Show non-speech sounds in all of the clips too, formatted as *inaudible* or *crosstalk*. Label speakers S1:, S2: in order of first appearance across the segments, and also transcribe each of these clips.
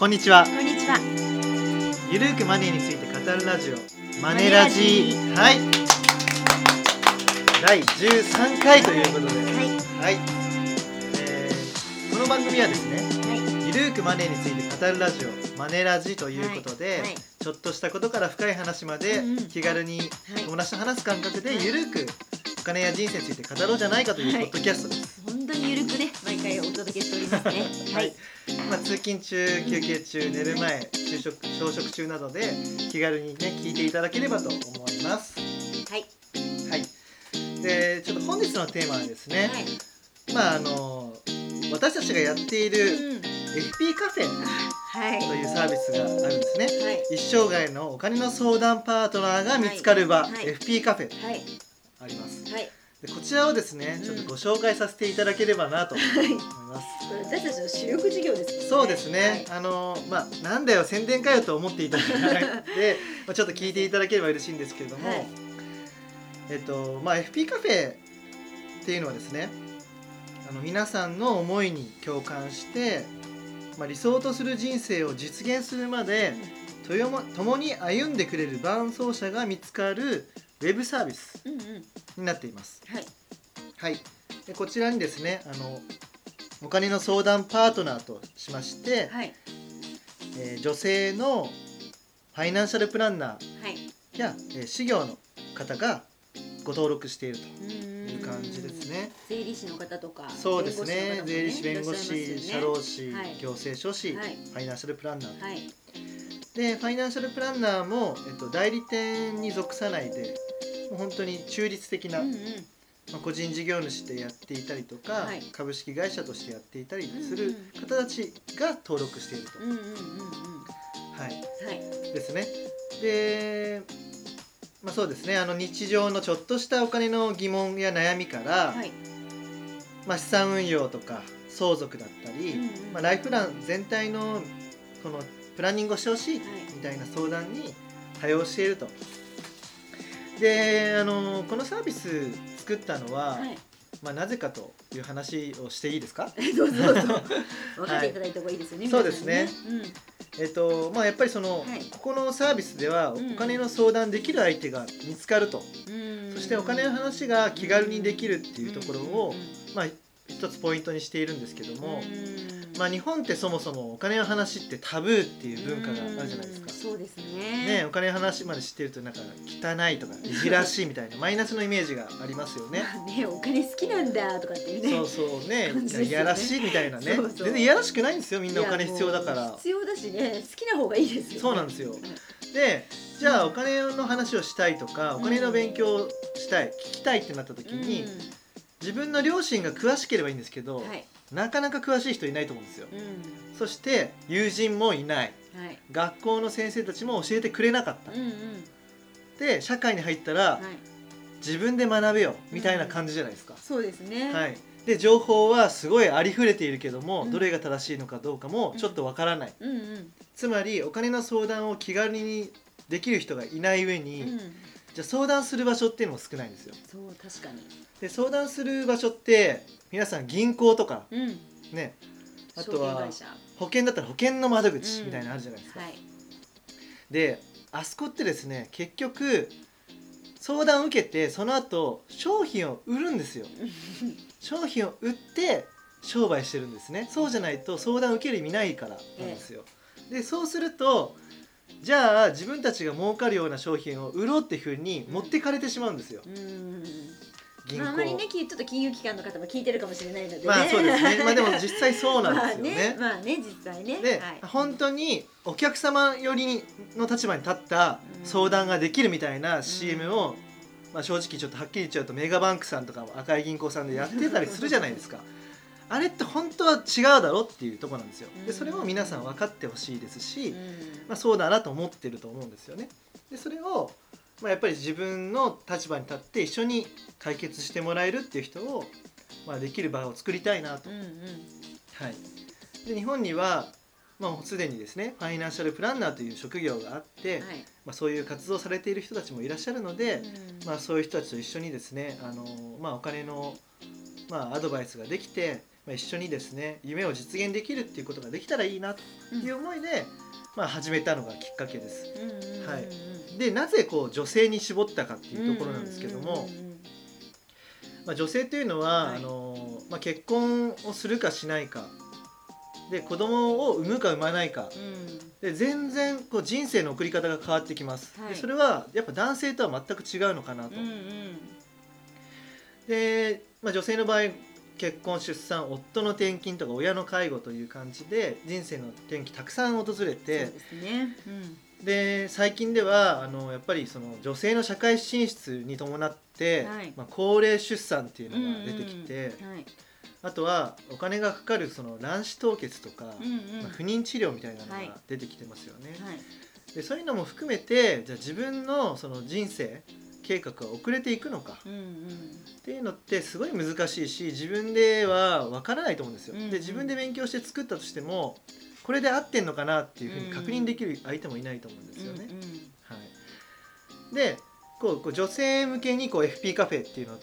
S1: こんにちは。
S2: こんにちは。
S1: ゆるーくマネーについて語るラジオ。マネラジ。はい。第13回ということで。
S2: はい。
S1: はい、えーこの番組はですね
S2: はい。
S1: ゆるーくマネーについて語るラジオ。マネラジということで、
S2: はい。
S1: ちょっとしたことから深い話まで
S2: うんうん。
S1: 気軽に
S2: はい。
S1: 友達と話す感覚でゆるーくお金や人生について語ろうじゃないかというポ
S2: はい。
S1: ッドキャストです。
S2: 本当にゆるくね、毎回お届けしておりますね。*laughs*
S1: はい。まあ、通勤中休憩中寝る前昼食朝食中などで気軽にね聞いていただければと思います。
S2: はい。
S1: はい。でちょっと本日のテーマはですね、
S2: はい。
S1: まああの私たちがやっている
S2: うん。
S1: FP カフェ
S2: はい。
S1: というサービスがあるんですね。
S2: はい。
S1: 一生涯のお金の相談パートナーが見つかる場、
S2: はいはい
S1: FP カフェ
S2: はい。
S1: あります。
S2: はい。
S1: でこちらをですね
S2: うん。
S1: ちょっとご紹介させていただければなと思います。
S2: 私たちの主力事業ですもんね。
S1: そうですね、あのまあなんだよ宣伝かよと思っていただいてまあちょっと聞いていただければ嬉しいんですけれども、
S2: はい。
S1: えっとまあ FP カフェっていうのはですねあの皆さんの思いに共感して、まあ、理想とする人生を実現するまでとよも共に歩んでくれる伴走者が見つかるウェブサービス
S2: はい。うんうん。
S1: になっています。
S2: はい。
S1: はい、でこちらにですねあのお金の相談パートナーとしまして、
S2: はい。
S1: えー女性のファイナンシャルプランナ
S2: はい。
S1: ーや、えー、事業の方がご登録しているという感じです。ね。
S2: 税理士の方とか。
S1: そうですね税理士弁護士、社労士、
S2: はい
S1: 行政書士、
S2: はい
S1: ファイナンシャルプランナーと、
S2: はい。
S1: でファイナンシャルプランナーも、えっと、代理店に属さないで本当に中立的な、
S2: うんうん。
S1: まあ、個人事業主でやっていたりとか、
S2: はい
S1: 株式会社としてやっていたりする
S2: うん
S1: 方たちが登録していると。ですね。で、まあ、そうですねあの日常のちょっとしたお金の疑問や悩みから、
S2: はい。
S1: まあ、資産運用とか相続だったり、
S2: うんうん
S1: まあ、ライフプラン全体のこのプランニングをしてほしい
S2: はい
S1: みたいな相談に対応していると。であのこのサービス作ったのは、
S2: はい。
S1: まあ、なぜかという話をしていいですか？
S2: どうぞどうぞ。分かっていただいた方がいいですよね。
S1: そうですね
S2: 皆さんね。
S1: えっとまあ、やっぱりその、
S2: はい
S1: ここのサービスでは
S2: うん
S1: お金の相談できる相手が見つかると、
S2: うん。
S1: そしてお金の話が気軽にできるっていうところを、
S2: うん
S1: まあ、一つポイントにしているんですけども、
S2: うん
S1: まあ、日本ってそもそもお金の話ってタブーっていう文化があるじゃないですか
S2: うん。そうですね。
S1: ね、お金の話まで知ってるとなんか汚いとかいじらしいみたいな *laughs* マイナスのイメージがありますよね。
S2: まあね、お金好きなんだとかっていうね。
S1: そうそうね
S2: ね
S1: いやらしいみたいなね
S2: そうそう
S1: 全然いやらしくないんですよみんなお金必要だから
S2: 必要だしね、好きな方がいいですよ、ね。
S1: そうなんですよでじゃあお金の話をしたいとかお金の勉強をしたい聞きたいってなった時に、自分の両親が詳しければいいんですけど、
S2: うん、はい。
S1: なかなか詳しい人いないと思うんですよ
S2: うん。
S1: そして友人もいない
S2: はい。
S1: 学校の先生たちも教えてくれなかった、
S2: うんうん。
S1: で社会に入ったら、
S2: はい。
S1: 自分で学べよみたいな感じじゃないですか、
S2: そうですね。。
S1: はいいで情報はすごいありふれているけども、
S2: うん
S1: どれが正しいのかどうかもちょっとわからない、
S2: うんうん。
S1: つまりお金の相談を気軽にできる人がいない上に、
S2: うん。
S1: じゃあ相談する場所っていうのも少ないんですよ。
S2: そう、確かに。
S1: で相談する場所って皆さん銀行とか
S2: うん。
S1: ねあとは保険だったら保険の窓口
S2: うん。
S1: みたいなのあるじゃないですか、
S2: はい。
S1: であそこってですね結局相談を受けてその後商品を売るんですよ。*laughs* 商品を売って商売してるんですね。そうじゃないと相談を受ける意味ないからなんですよ、でそうするとじゃあ自分たちが儲かるような商品を売ろうっていうふうに持ってかれてしまうんですよ
S2: うん。
S1: 銀
S2: あ、あまりね、きちょっと金融機関の方も聞いてるかもしれないのでね。
S1: まあそうですねまあでも実際そうなんですよね,、
S2: まあね、まあね、実際ね。
S1: で、
S2: はい。
S1: 本当にお客様寄りの立場に立った相談ができるみたいな CM を、まあ、正直ちょっとはっきり言っちゃうとメガバンクさんとか赤い銀行さんでやってたりするじゃないですか。あれって本当は違うだろっていうところなんですよ。でそれを皆さん分かってほしいですし、
S2: うん
S1: まあ、そうだなと思ってると思うんですよね。でそれを、まあ、やっぱり自分の立場に立って一緒に解決してもらえるっていう人を、まあ、できる場を作りたいなと
S2: うんうん。
S1: はい、で日本には、まあ、すでにですねファイナンシャルプランナーという職業があって、
S2: はい。
S1: まあ、そういう活動されている人たちもいらっしゃるので、
S2: うん
S1: まあ、そういう人たちと一緒にですねあの、まあ、お金の、まあ、アドバイスができてまあ、一緒にですね夢を実現できるっていうことができたらいいなという思いで、まあ、始めたのがきっかけです。はい。でなぜこう女性に絞ったかっていうところなんですけども、まあ、女性というのは、
S2: はい。
S1: あのまあ、結婚をするかしないか。で子供を産むか産まないか。で全然こう人生の送り方が変わってきます、
S2: はい。
S1: でそれはやっぱ男性とは全く違うのかなと、
S2: うんうん。
S1: で、まあ、女性の場合結婚出産夫の転勤とか親の介護という感じで人生の転機たくさん訪れ
S2: そう
S1: て
S2: ですね。うん。
S1: で最近ではあのやっぱりその女性の社会進出に伴って、
S2: はい。
S1: まあ、高齢出産っていうのが出てきて、
S2: うんうん。はい。
S1: あとはお金がかかるその卵子凍結とか、
S2: うんうん。
S1: まあ、不妊治療みたいなの
S2: はい
S1: が出てきてますよね。
S2: はい。
S1: でそういうのも含めてじゃあ自分のその人生計画が遅れていくのか
S2: うんうん
S1: っていうのってすごい難しいし自分では分からないと思うんですよ。
S2: うんうん
S1: で自分で勉強して作ったとしてもこれで合ってんのかなっていうふうに確認できる相手もいないと思うんですよね。
S2: うんうん
S1: はい、でこうこう女性向けにこう FP カフェっていうのを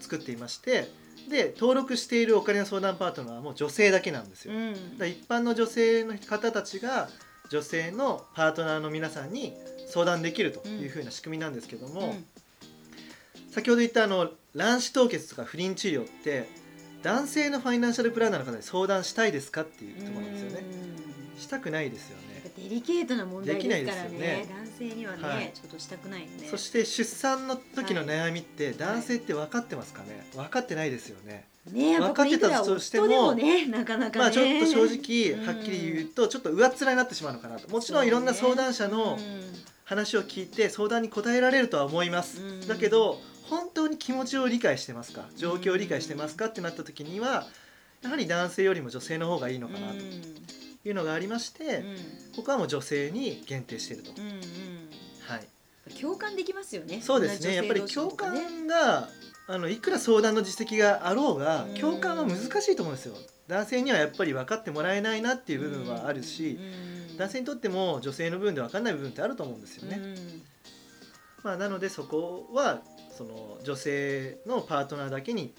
S1: 作っていましてで登録しているお金の相談パートナーはもう女性だけなんですよ。
S2: うん
S1: だ一般の女性の方たちが女性のパートナーの皆さんに相談できるというふうな仕組みなんですけども、
S2: うん。
S1: 先ほど言ったあの卵子凍結とか不妊治療って男性のファイナンシャルプランナーの方に相談したいですかっていうところなんですよね。
S2: うん。
S1: したくないですよね。
S2: デリケートな問題ですからね。
S1: ね。
S2: 男性にはね、
S1: はい。
S2: ちょっとしたくないよね。
S1: そして出産の時の悩みって男性って分かってますかね？分かってないですよね。
S2: ね
S1: 分かってたとしても
S2: ねなかなかね。
S1: まあちょっと正直
S2: うん。
S1: はっきり言うとちょっと上っ面になってしまうのかなと。もちろんいろんな相談者の
S2: うん
S1: 話を聞いて相談に答えられるとは思います、
S2: うん。
S1: だけど本当に気持ちを理解してますか？状況を理解してますかってなった時にはやはり男性よりも女性の方がいいのかなというのがありまして、
S2: うん。
S1: ここはもう女性に限定していると、はい、
S2: 共感できますよね。
S1: そうですね。やっぱり共感があのいくら相談の実績があろうが
S2: うん。
S1: 共感は難しいと思うんですよ。男性にはやっぱり分かってもらえないなっていう部分はあるし、男性にとっても女性の部分で分かんない部分ってあると思うんですよね、まあ、なのでそこはその女性のパートナーだけに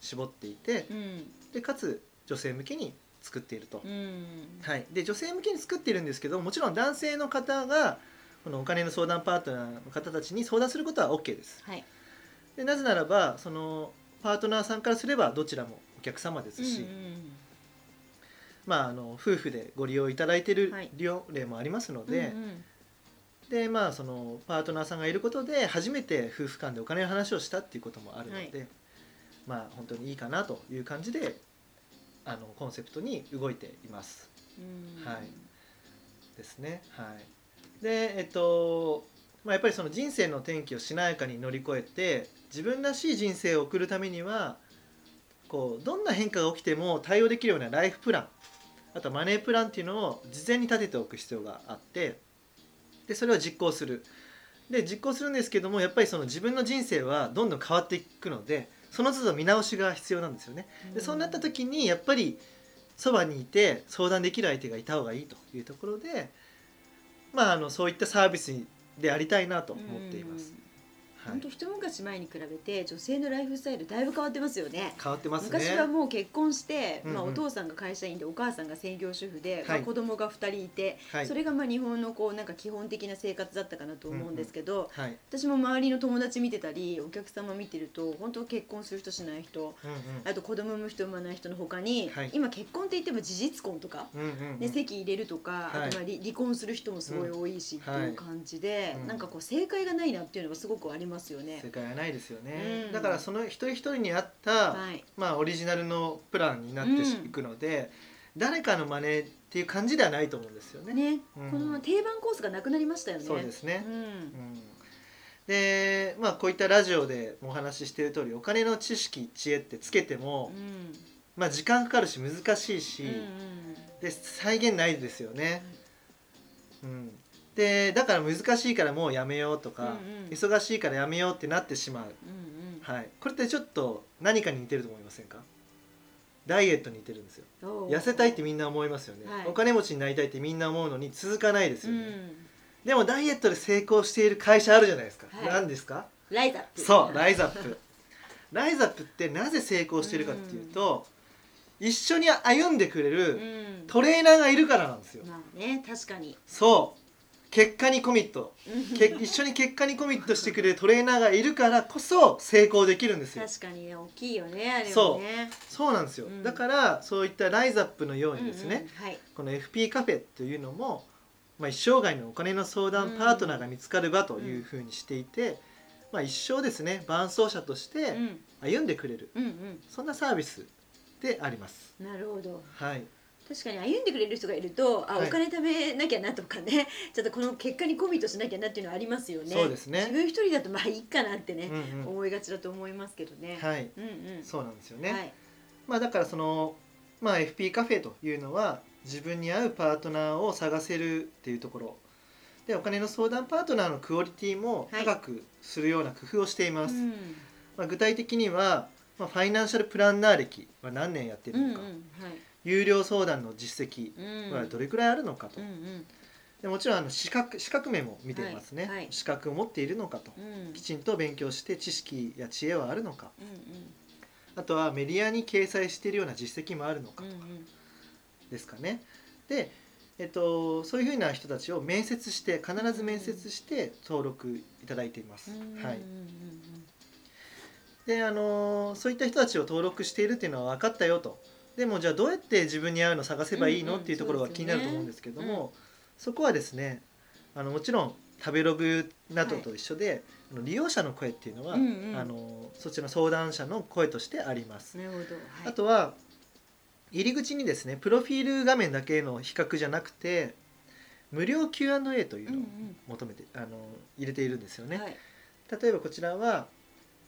S1: 絞っていて
S2: うん。うん
S1: でかつ女性向けに作っていると、
S2: うん。
S1: はい、で女性向けに作っているんですけどもちろん男性の方がこのお金の相談パートナーの方たちに相談することは OK です。
S2: はい。
S1: でなぜならばそのパートナーさんからすればどちらもお客様ですし、
S2: うんうん
S1: まあ、あの夫婦でご利用いただいている
S2: はい。
S1: 利用例もありますので、
S2: うんうん。
S1: でまあそのパートナーさんがいることで初めて夫婦間でお金の話をしたっていうこともあるので、まあ本当にいいかなという感じであのコンセプトに動いています。
S2: うん。
S1: はい。ですね。はい。でえっと、まあ、やっぱりその人生の転機をしなやかに乗り越えて自分らしい人生を送るためにはこうどんな変化が起きても対応できるようなライフプランあとマネープランっていうのを事前に立てておく必要があってでそれを実行するで実行するんですけどもやっぱりその自分の人生はどんどん変わっていくのでその都度見直しが必要なんですよね。でそうなった時にやっぱりそばにいて相談できる相手がいた方がいいというところで、まあ、あのそういったサービスでありたいなと思っています。はい
S2: 本当、一昔前に比べて女性のライフスタイルだいぶ変わってますよね。
S1: 変わってますね。
S2: 昔はもう結婚して、
S1: うんうん。
S2: まあ、お父さんが会社員でお母さんが専業主婦で、
S1: はい。
S2: まあ、子供が2人いて、
S1: はい。
S2: それがまあ日本のこうなんか基本的な生活だったかなと思うんですけど、
S1: はい。
S2: 私も周りの友達見てたりお客様見てると本当結婚する人しない人
S1: うんうん。
S2: あと子供産む人産まない人の他に、
S1: はい。
S2: 今結婚って言っても事実婚とか、
S1: うんうんうん。
S2: ね、籍入れるとか、
S1: はい。
S2: あとまあ離離婚する人もすごい多いしっていう感じで、
S1: はいうん。
S2: なんかこう正解がないなっていうのがすごくありますよね。
S1: 正。解はないですよね、
S2: うん。
S1: だからその一人一人に合った、
S2: はい。
S1: まあ、オリジナルのプランになって
S2: うん
S1: いくので、誰かの真似っていう感じではないと思うんですよね。
S2: ね、
S1: うん。
S2: この定番コースがなくなりましたよね。
S1: そうですね、
S2: うん。
S1: うん。でまあこういったラジオでもお話ししている通りお金の知識知恵ってつけても、
S2: うん。
S1: まあ、時間かかるし難しいし、
S2: うん。
S1: で再現ないですよね。うん、でだから難しいからもうやめようとか、
S2: うんうん。
S1: 忙しいからやめようってなってしまう、
S2: うんうん。
S1: はい、これってちょっと何かに似てると思いませんか？ダイエットに似てるんですよ。痩せたいってみんな思いますよね、
S2: はい。
S1: お金持ちになりたいってみんな思うのに続かないです
S2: う
S1: よね、
S2: ん。
S1: でもダイエットで成功している会社あるじゃないですか、
S2: はい。
S1: 何ですか？
S2: ライザップ。
S1: そうライズアップ。ライズアップってなぜ成功しているかっていうと、一緒に歩んでくれ
S2: う
S1: る
S2: ん。
S1: トレーナーがいるからなんですよ、
S2: まあね確かに。
S1: そう結果にコミット。
S2: うん。
S1: け一緒に結果にコミットしてくれるトレーナーがいるからこそ成功できるんですよ。
S2: 確かにね大きいよねあれ
S1: そう
S2: はね。
S1: そう。なんですよ、
S2: うん。
S1: だからそういったライズアップのようにですね、
S2: うんうんはい。
S1: この FP カフェというのも、まあ、一生涯のお金の相談パートナーが見つかる場というふうにしていて、まあ、一生ですね伴走者として
S2: うん。
S1: 歩んでくれる、
S2: うんうん。
S1: そんなサービスであります。
S2: なるほど。
S1: はい、
S2: 確かに歩んでくれる人がいるとあ、
S1: はい。
S2: お金貯めなきゃなとかね *laughs* ちょっとこの結果にコミットしなきゃなっていうのはありますよね。
S1: そうですね。
S2: 自分一人だとまあいいかなってね、
S1: うんうん。
S2: 思いがちだと思いますけどね、
S1: はい、
S2: うんうん
S1: そうなんですよね。
S2: はい。
S1: まあ、だからその、まあ、FP カフェというのは自分に合うパートナーを探せるっていうところ。でお金の相談パートナーのクオリティも高くするような工夫をしています。
S2: うん。
S1: まあ、具体的には、まあ、ファイナンシャルプランナー歴は何年やって
S2: うんうん。
S1: るのか、
S2: はい
S1: 有料相談の実績
S2: うん。
S1: はどれくらいあるのかと、
S2: うんうん。
S1: でもちろんあの資格資格面も見ていますね、
S2: はい。はい。
S1: 資格を持っているのかと。
S2: うん。
S1: きちんと勉強して知識や知恵はあるのか。
S2: うん
S1: あとはメディアに掲載しているような実績もあるのか。
S2: うんうん
S1: ですかね。で、えっと、そういうふうな人たちを面接して必ず面接して登録いただいています。
S2: うん
S1: はい
S2: うん。うん
S1: であのそういった人たちを登録しているっていうのは分かったよとでもじゃあどうやって自分に合うのを探せばいいの、
S2: うんうん
S1: っていうところが
S2: そうですよね。
S1: 気になると思うんですけどもそこはですねあのもちろん食べログなどと一緒で、あの利用者の声っていうのは、
S2: うんうん。
S1: あのそちらの相談者の声としてあります。
S2: なるほど、はい、
S1: あとは入り口にですねプロフィール画面だけの比較じゃなくて無料 Q&A というのを求めて、あの入れているんですよね。
S2: はい。
S1: 例えばこちらは、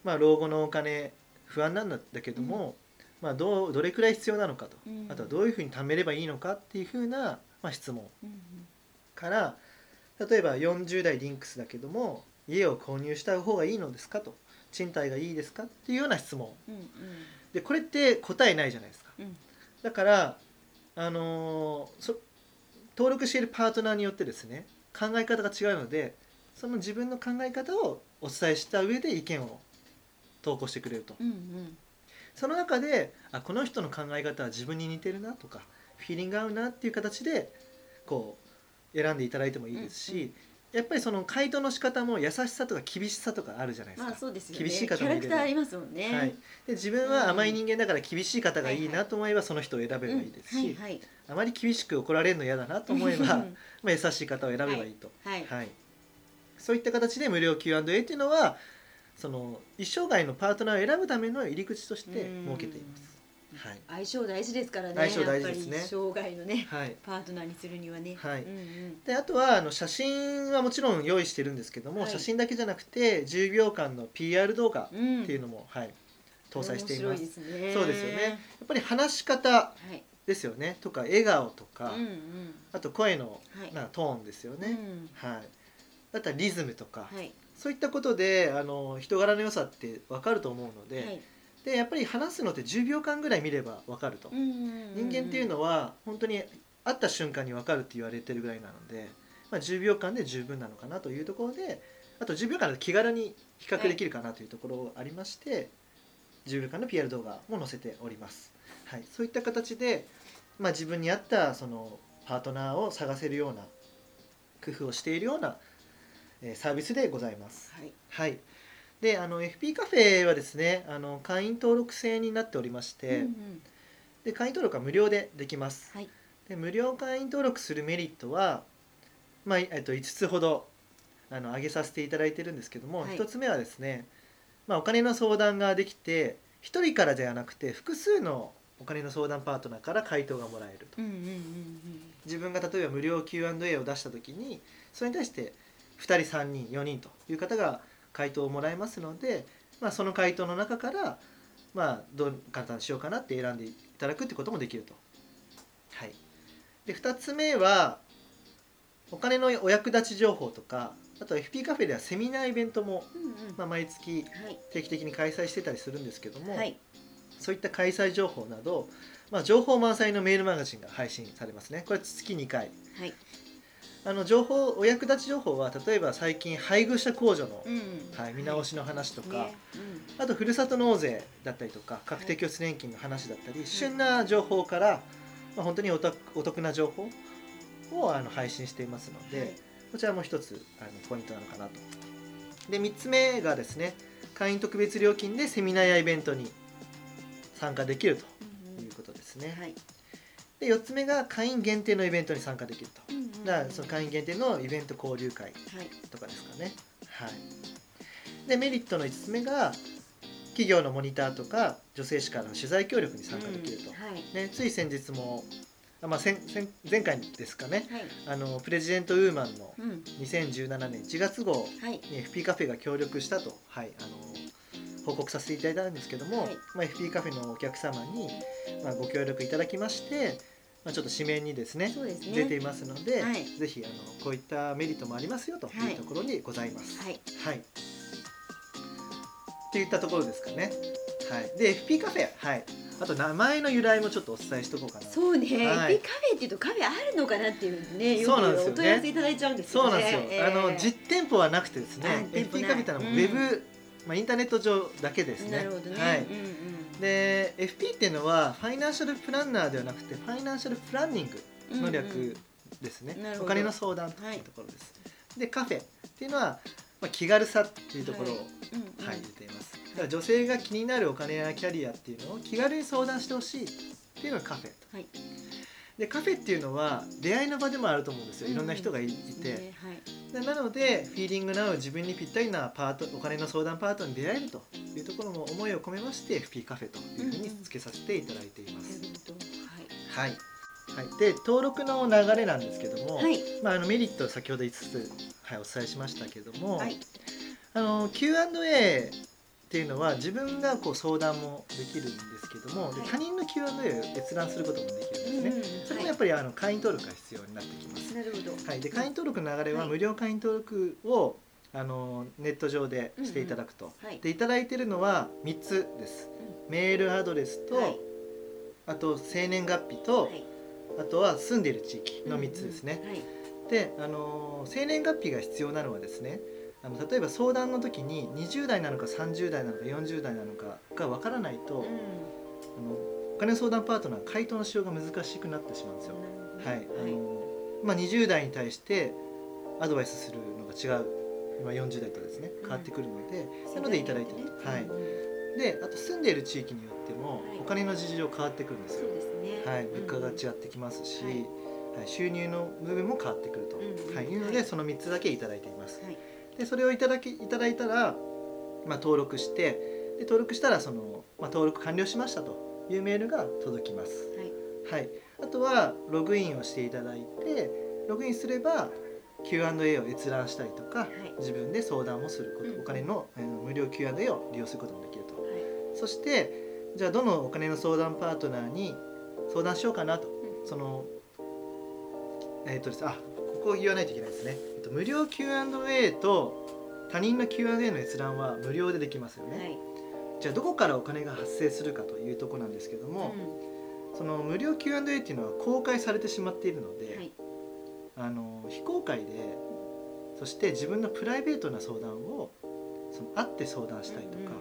S1: まあ、老後のお金不安なんだけども、まあ、どうどれくらい必要なのかと、
S2: うん。
S1: あとはどういうふうに貯めればいいのかっていうふうな、まあ、質問。
S2: うん
S1: から例えば40代リンクスだけども家を購入した方がいいのですかと。賃貸がいいですかっていうような質問。
S2: うんうん。
S1: でこれって答えないじゃないですか。
S2: うん。
S1: だから、あのーそ登録しているパートナーによってですね考え方が違うのでその自分の考え方をお伝えした上で意見を投稿してくれると。
S2: うんうん
S1: その中であこの人の考え方は自分に似てるなとかフィーリング合うなっていう形でこう選んでいただいてもいいですし、
S2: うんうん。
S1: やっぱりその回答の仕方も優しさとか厳しさとかあるじゃないですか。
S2: まあそうですよね。
S1: 厳しい方もいれば
S2: ありますもんね。
S1: はい、で自分は甘い人間だから厳しい方がいいないと思えばその人を選べばいい。ですし、あまり厳しく怒られるの嫌だなと思えば、
S2: う *laughs* ん
S1: まあ、優しい方を選べばいいと、
S2: はい。
S1: はい、そういった形で無料 Q&A っていうのはその一生涯のパートナーを選ぶための入り口として設けています。はい。
S2: 相性大事ですからね
S1: 相性大事ですね。
S2: 生涯のね
S1: はい、
S2: パートナーにするにはね。
S1: はい。
S2: うんうん。
S1: であとはあの写真はもちろん用意してるんですけども、
S2: はい。
S1: 写真だけじゃなくて10秒間の PR 動画っ
S2: うん。
S1: ていうのも、はい、搭載しています。
S2: 面白いですね。
S1: そうですよね。やっぱり話し方
S2: はい。
S1: ですよね。とか笑顔とか、
S2: うんうん。
S1: あと声の
S2: はい。
S1: なトーンですよね、
S2: うん。
S1: はい、あとはリズムとか、
S2: はい
S1: そういったことであの人柄の良さって分かると思うので,、
S2: はい。
S1: でやっぱり話すのって10秒間ぐらい見れば分かると、
S2: 人
S1: 人間っていうのは本当に会った瞬間に分かるって言われてるぐらいなので、まあ、10秒間で十分なのかなというところであと10秒間で気軽に比較できるかなというところがありまして、10秒間の PR 動画も載せております、はい、そういった形で、まあ、自分に合ったそのパートナーを探せるような工夫をしているような、えーサービスでございます。
S2: はい。
S1: はい、であの FP カフェはですねあの会員登録制になっておりまして、
S2: うんうん。
S1: で会員登録は無料でできます。
S2: はい。
S1: で無料会員登録するメリットは、まあえっと、5つほどあの挙げさせていただいてるんですけども、
S2: はい。
S1: 1つ目はですね、まあ、お金の相談ができて1人からではなくて複数のお金の相談パートナーから回答がもらえると。
S2: うんうんうん。
S1: 自分が例えば無料 Q&A を出した時にそれに対して2人3人4人という方が回答をもらえますので、まあ、その回答の中から、まあ、どう簡単にしようかなって選んでいただくってこともできると。はい、で2つ目はお金のお役立ち情報とかあと FP カフェではセミナーイベントも、
S2: うんうん。
S1: まあ、毎月
S2: はい。
S1: 定期的に開催してたりするんですけども、
S2: はい。
S1: そういった開催情報など、まあ、情報満載のメールマガジンが配信されますね。これ月2回。
S2: はい
S1: あの情報お役立ち情報は例えば最近配偶者控除の、
S2: うん
S1: はい、見直しの話とか、
S2: ね
S1: あとふるさと納税だったりとか確定拠出年金の話だったり、旬な情報から、まあ、本当にお得お得な情報をあの配信していますので、
S2: はい。
S1: こちらも一つあのポイントなのかなと。で3つ目がですね会員特別料金でセミナーやイベントに参加できると
S2: うん
S1: いうことですね。
S2: はい
S1: で4つ目が会員限定のイベントに参加できると。
S2: うんうん
S1: だからその会員限定のイベント交流会
S2: はい。
S1: とかですかね。はい、でメリットの5つ目が企業のモニターとか女性誌からの取材協力に参加できると。
S2: うん。はい。
S1: ね、つい先日もあ、まあ、先先前回ですかね。
S2: はい。
S1: あのプレジデントウーマンの
S2: うん。
S1: 2017年1月号
S2: はい。
S1: に FP カフェが協力したと、はい、あの報告させていただいたんですけども、
S2: はい
S1: まあ、FP カフェのお客様に、まあ、ご協力いただきまして、まあ、ちょっと紙面にですね
S2: ね
S1: 出ていますので、
S2: はい
S1: ぜひあのこういったメリットもありますよと
S2: はい
S1: いうところにございます。
S2: はい
S1: はい。っていったところですかね。はい。で FP カフェ、はい。あと名前の由来もちょっとお伝えしとこうかな。
S2: そうね、
S1: はい
S2: でカフェっていうとカフェあるのかなっていうねよくお問い合わせいただいちゃうんですよね
S1: そうなんですよ。
S2: えー
S1: あの実店舗はなくてですね FP カフェってのはウ
S2: うん
S1: ェブ、まあインターネット上だけですね。
S2: なるほどね、
S1: はい。
S2: うんうん
S1: で FP っていうのはファイナンシャルプランナーではなくてファイナンシャルプランニングの略ですね、
S2: うんうん。
S1: お金の相談というところです、でカフェっていうのは、まあ、気軽さっていうところを、
S2: はい。うんうん。
S1: はい、入れています。だから女性が気になるお金やキャリアっていうのを気軽に相談してほしいっていうのがカフェと。
S2: はい。
S1: でカフェっていうのは出会いの場でもあると思うんですよ。いろんな人がい,、
S2: うん
S1: いて
S2: ね
S1: なのでフィーリングナウ自分にぴったりなパートお金の相談パートに出会えるというところも思いを込めまして FP カフェというふうに付けさせていただいています、はい、はい、で登録の流れなんですけども、
S2: はい。はい
S1: まあ、あのメリット先ほど5つ、はい、お伝えしましたけども、
S2: はい。
S1: あの Q&A っていうのは自分がこう相談もできるんですけども、で
S2: はい。
S1: 他人の Q&A を閲覧することもできるんですね、
S2: うんうん
S1: それもやっぱりあの会員登録が必要になってきます、
S2: なるほど。
S1: はい、で会員登録の流れは
S2: はい。
S1: 無料会員登録をあのネット上でしていただくと、
S2: はい。
S1: でいただいてるのは3つです。メールアドレスと、
S2: はい。
S1: あと生年月日と、
S2: はい。
S1: あとは住んでいる地域の3つですね、
S2: はい。
S1: で、あのー生年月日が必要なのはですねあの例えば相談の時に20代なのか30代なのか40代なのかがわからないと、
S2: うん。
S1: あのお金の相談パートナー回答のしようが難しくなってしまうんですよ。はい、あのーまあ、20代に対してアドバイスするのが違う。今40代とですね変わってくるので、なのでいただいてると、はい、であと住んでいる地域によっても
S2: はい。
S1: お金の事情変わってくるんですよ。
S2: ですね。
S1: はい、物価が違ってきますし、
S2: はい。
S1: はい。収入の部分も変わってくると、
S2: うん。
S1: はい、いうのでその3つだけいただいています。
S2: はい
S1: でそれをいただきいただいたら、まあ、登録してで登録したらその、まあ、登録完了しましたというメールが届きます。
S2: はい。
S1: はい、あとはログインをしていただいてログインすれば Q&A を閲覧したりとか、
S2: はい。
S1: 自分で相談もすること、
S2: うん
S1: お金の、えー無料 Q&A を利用することもできると。
S2: はい。
S1: そしてじゃあどのお金の相談パートナーに相談しようかなと。
S2: うん。
S1: そのえっ、とですあここを言わないといけないですね、えっと、無料 Q&A と他人の Q&A の閲覧は無料でできますよね、
S2: はい。
S1: じゃあどこからお金が発生するかというところなんですけども、その無料 Q&A っていうのは公開されてしまっているので、
S2: はい。
S1: あの非公開でそして自分のプライベートな相談をその会って相談したいとか、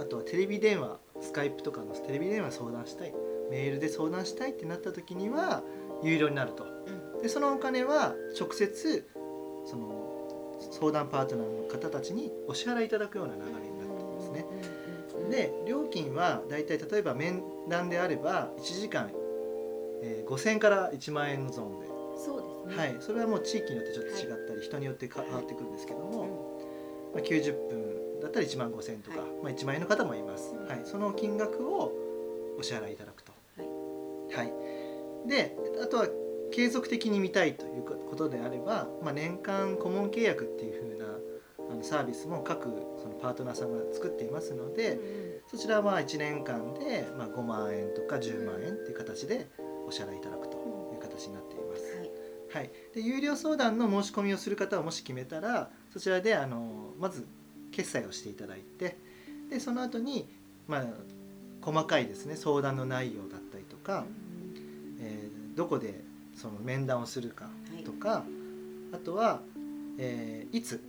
S1: あとはテレビ電話スカイプとかのテレビ電話相談したいメールで相談したいってなった時には有料になると。
S2: うん。
S1: でそのお金は直接その相談パートナーの方たちにお支払いいただくような流れになっていますね。で料金はだいたい例えば面談であれば1時間、えー5000円から1万円のゾーンで、
S2: そうですね。
S1: はい、それはもう地域によってちょっと違ったり、人によって変わってくるんですけども、まあ、90分だったら1万5000円とか、
S2: はい。
S1: まあ、1万円の方もいます、
S2: うん。
S1: はい、その金額をお支払いいただくと。
S2: はい。
S1: はい、であとは継続的に見たいということであれば、まあ、年間顧問契約っていう風なあのサービスも各そのパートナーさんが作っていますので、
S2: うん
S1: そちらは1年間で、まあ、5万円とか10万円っていう形でお支払いいただくという形になっています。
S2: はい。
S1: はい、で有料相談の申し込みをする方はもし決めたらそちらであのまず決済をしていただいてでその後にまあ細かいですね相談の内容だったりとか、えーどこでその面談をするかとか、あとは、えーいつ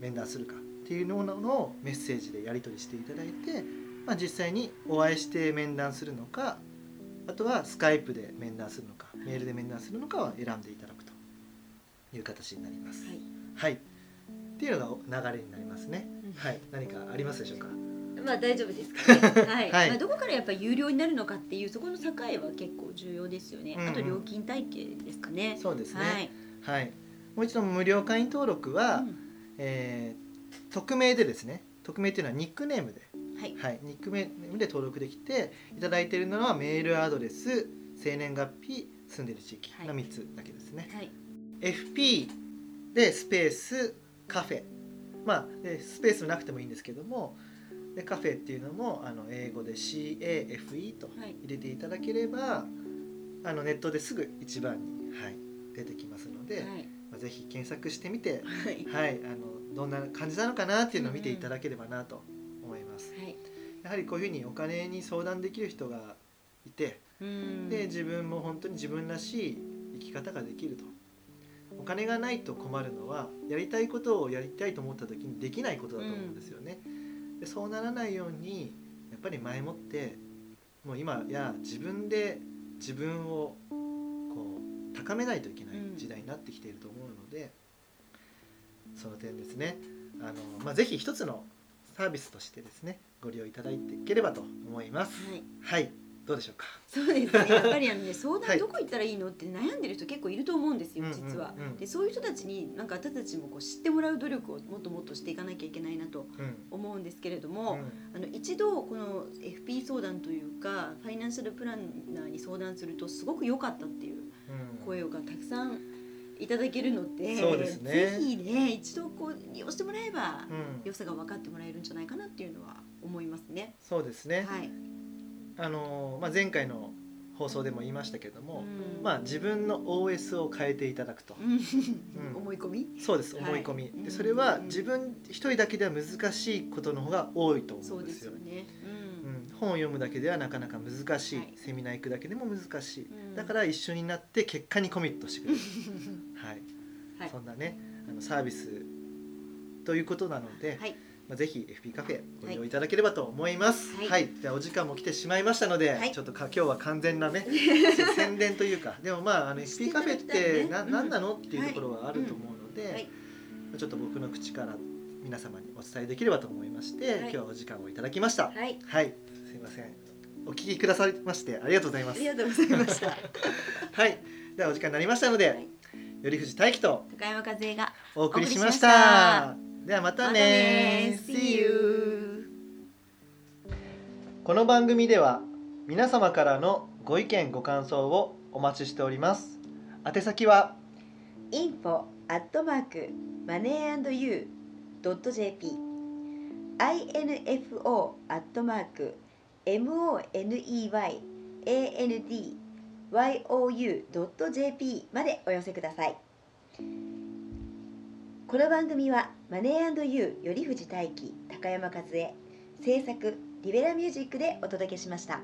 S1: 面談するかっていうのをメッセージでやり取りしていただいて、まあ、実際にお会いして面談するのかあとはスカイプで面談するのかメールで面談するのかは選んでいただくという形になります。
S2: はい
S1: はい、っていうのが流れになりますね。はい、何かありますでしょうか？
S2: まあ大丈夫ですかね。*laughs* はい。
S1: はい
S2: まあどこからやっぱ有料になるのかっていうそこの境は結構重要ですよね。
S1: うんうん
S2: あと料金体系ですかね。
S1: そうですね。
S2: は
S1: はいい。もう一度無料会員登録は、
S2: うん
S1: えー匿名でですね。匿名っていうのはニックネームで、
S2: はい。
S1: はい、ニックネームで登録できていただいているのはメールアドレス、生年月日、住んでる地域の3つだけですね。
S2: はい。
S1: FP でスペースカフェまあでスペースなくてもいいんですけどもでカフェっていうのもあの英語で CAFE と
S2: はい。
S1: 入れていただければあのネットですぐ一番に、はい、出てきますので、
S2: はい。
S1: まあ、ぜひ検索してみて、
S2: はい。
S1: はい、あのどんな感じなのかなっていうのを見ていただければなと思います。
S2: はい。
S1: やはりこういうふうにお金に相談できる人がいて
S2: うん
S1: で自分も本当に自分らしい生き方ができるとお金がないと困るのはやりたいことをやりたいと思った時にできないことだと思うんですよね、でそうならないようにやっぱり前もってもう今や自分で自分をこう高めないといけない時代になってきていると思うので、その点ですね。あの、まあ、ぜひ一つのサービスとしてですねご利用いただいていければと思います。
S2: はい。
S1: はいどうでしょうか？
S2: そうですね。やっぱりあのね相
S1: はい
S2: 談どこ行ったらいいのって悩んでる人結構いると思うんですよ
S1: うんうんうん
S2: 実は。でそういう人たちになんか私たちもこう知ってもらう努力をもっともっとしていかなきゃいけないなと
S1: うん
S2: 思うんですけれど
S1: う
S2: も。
S1: ん
S2: あの一度この FP 相談というかファイナンシャルプランナーに相談するとすごく良かったっていう
S1: うん
S2: 声がたくさんいただけるので、
S1: そうですね
S2: ぜひね一度こう利用してもらえば
S1: うん
S2: 良さが分かってもらえるんじゃないかなっていうのは思いますね。
S1: そうですね、
S2: はい。
S1: あのまあ、前回の放送でも言いましたけども、
S2: うん。
S1: まあ、自分の OS を変えていただくと、
S2: うん。
S1: うん。
S2: 思い込み？
S1: そうです
S2: はい。
S1: 思い込み、
S2: うん。
S1: でそれは自分一人だけでは難しいことの方が多いと思うんですよ。
S2: ね。
S1: うん、本を読むだけではなかなか難しい、
S2: はい。
S1: セミナー行くだけでも難しい、
S2: うん。
S1: だから一緒になって結果にコミットしてくれる、
S2: うん。
S1: はい。
S2: はい。
S1: そんなねあのサービスということなので、
S2: はい。
S1: まあ、ぜひ FP カフェご利用いただければと思います。は、
S2: はい。い
S1: ではお時間も来てしまいましたので、
S2: はい。
S1: ちょっとか今日は完全なね *laughs* 宣伝というか、でもまああの FP
S2: い
S1: カフェってな、
S2: ねうん
S1: なんなのっていうところはあると思うので、
S2: はい。
S1: ちょっと僕の口から皆様にお伝えできればと思いまして、
S2: はい。
S1: 今日はお時間をいただきました。
S2: はい。
S1: はい、すいません。お聞きくださいましてありがとうございます。
S2: あり。がとうございました。*laughs*
S1: はい、ではお時間になりましたので、
S2: はい。
S1: 頼藤大樹と
S2: 高山和恵がお送りしました
S1: ではまた
S2: また
S1: ね。
S2: ね See you
S1: この番組では皆様からのご意見ご感想をお待ちしております。宛先は
S2: info アットマークマネー &you.jp info アットマーク moneyandyou.jp までお寄せくださいこの番組はマネー &you より藤大輝高山和恵制作リベラミュージックでお届けしました。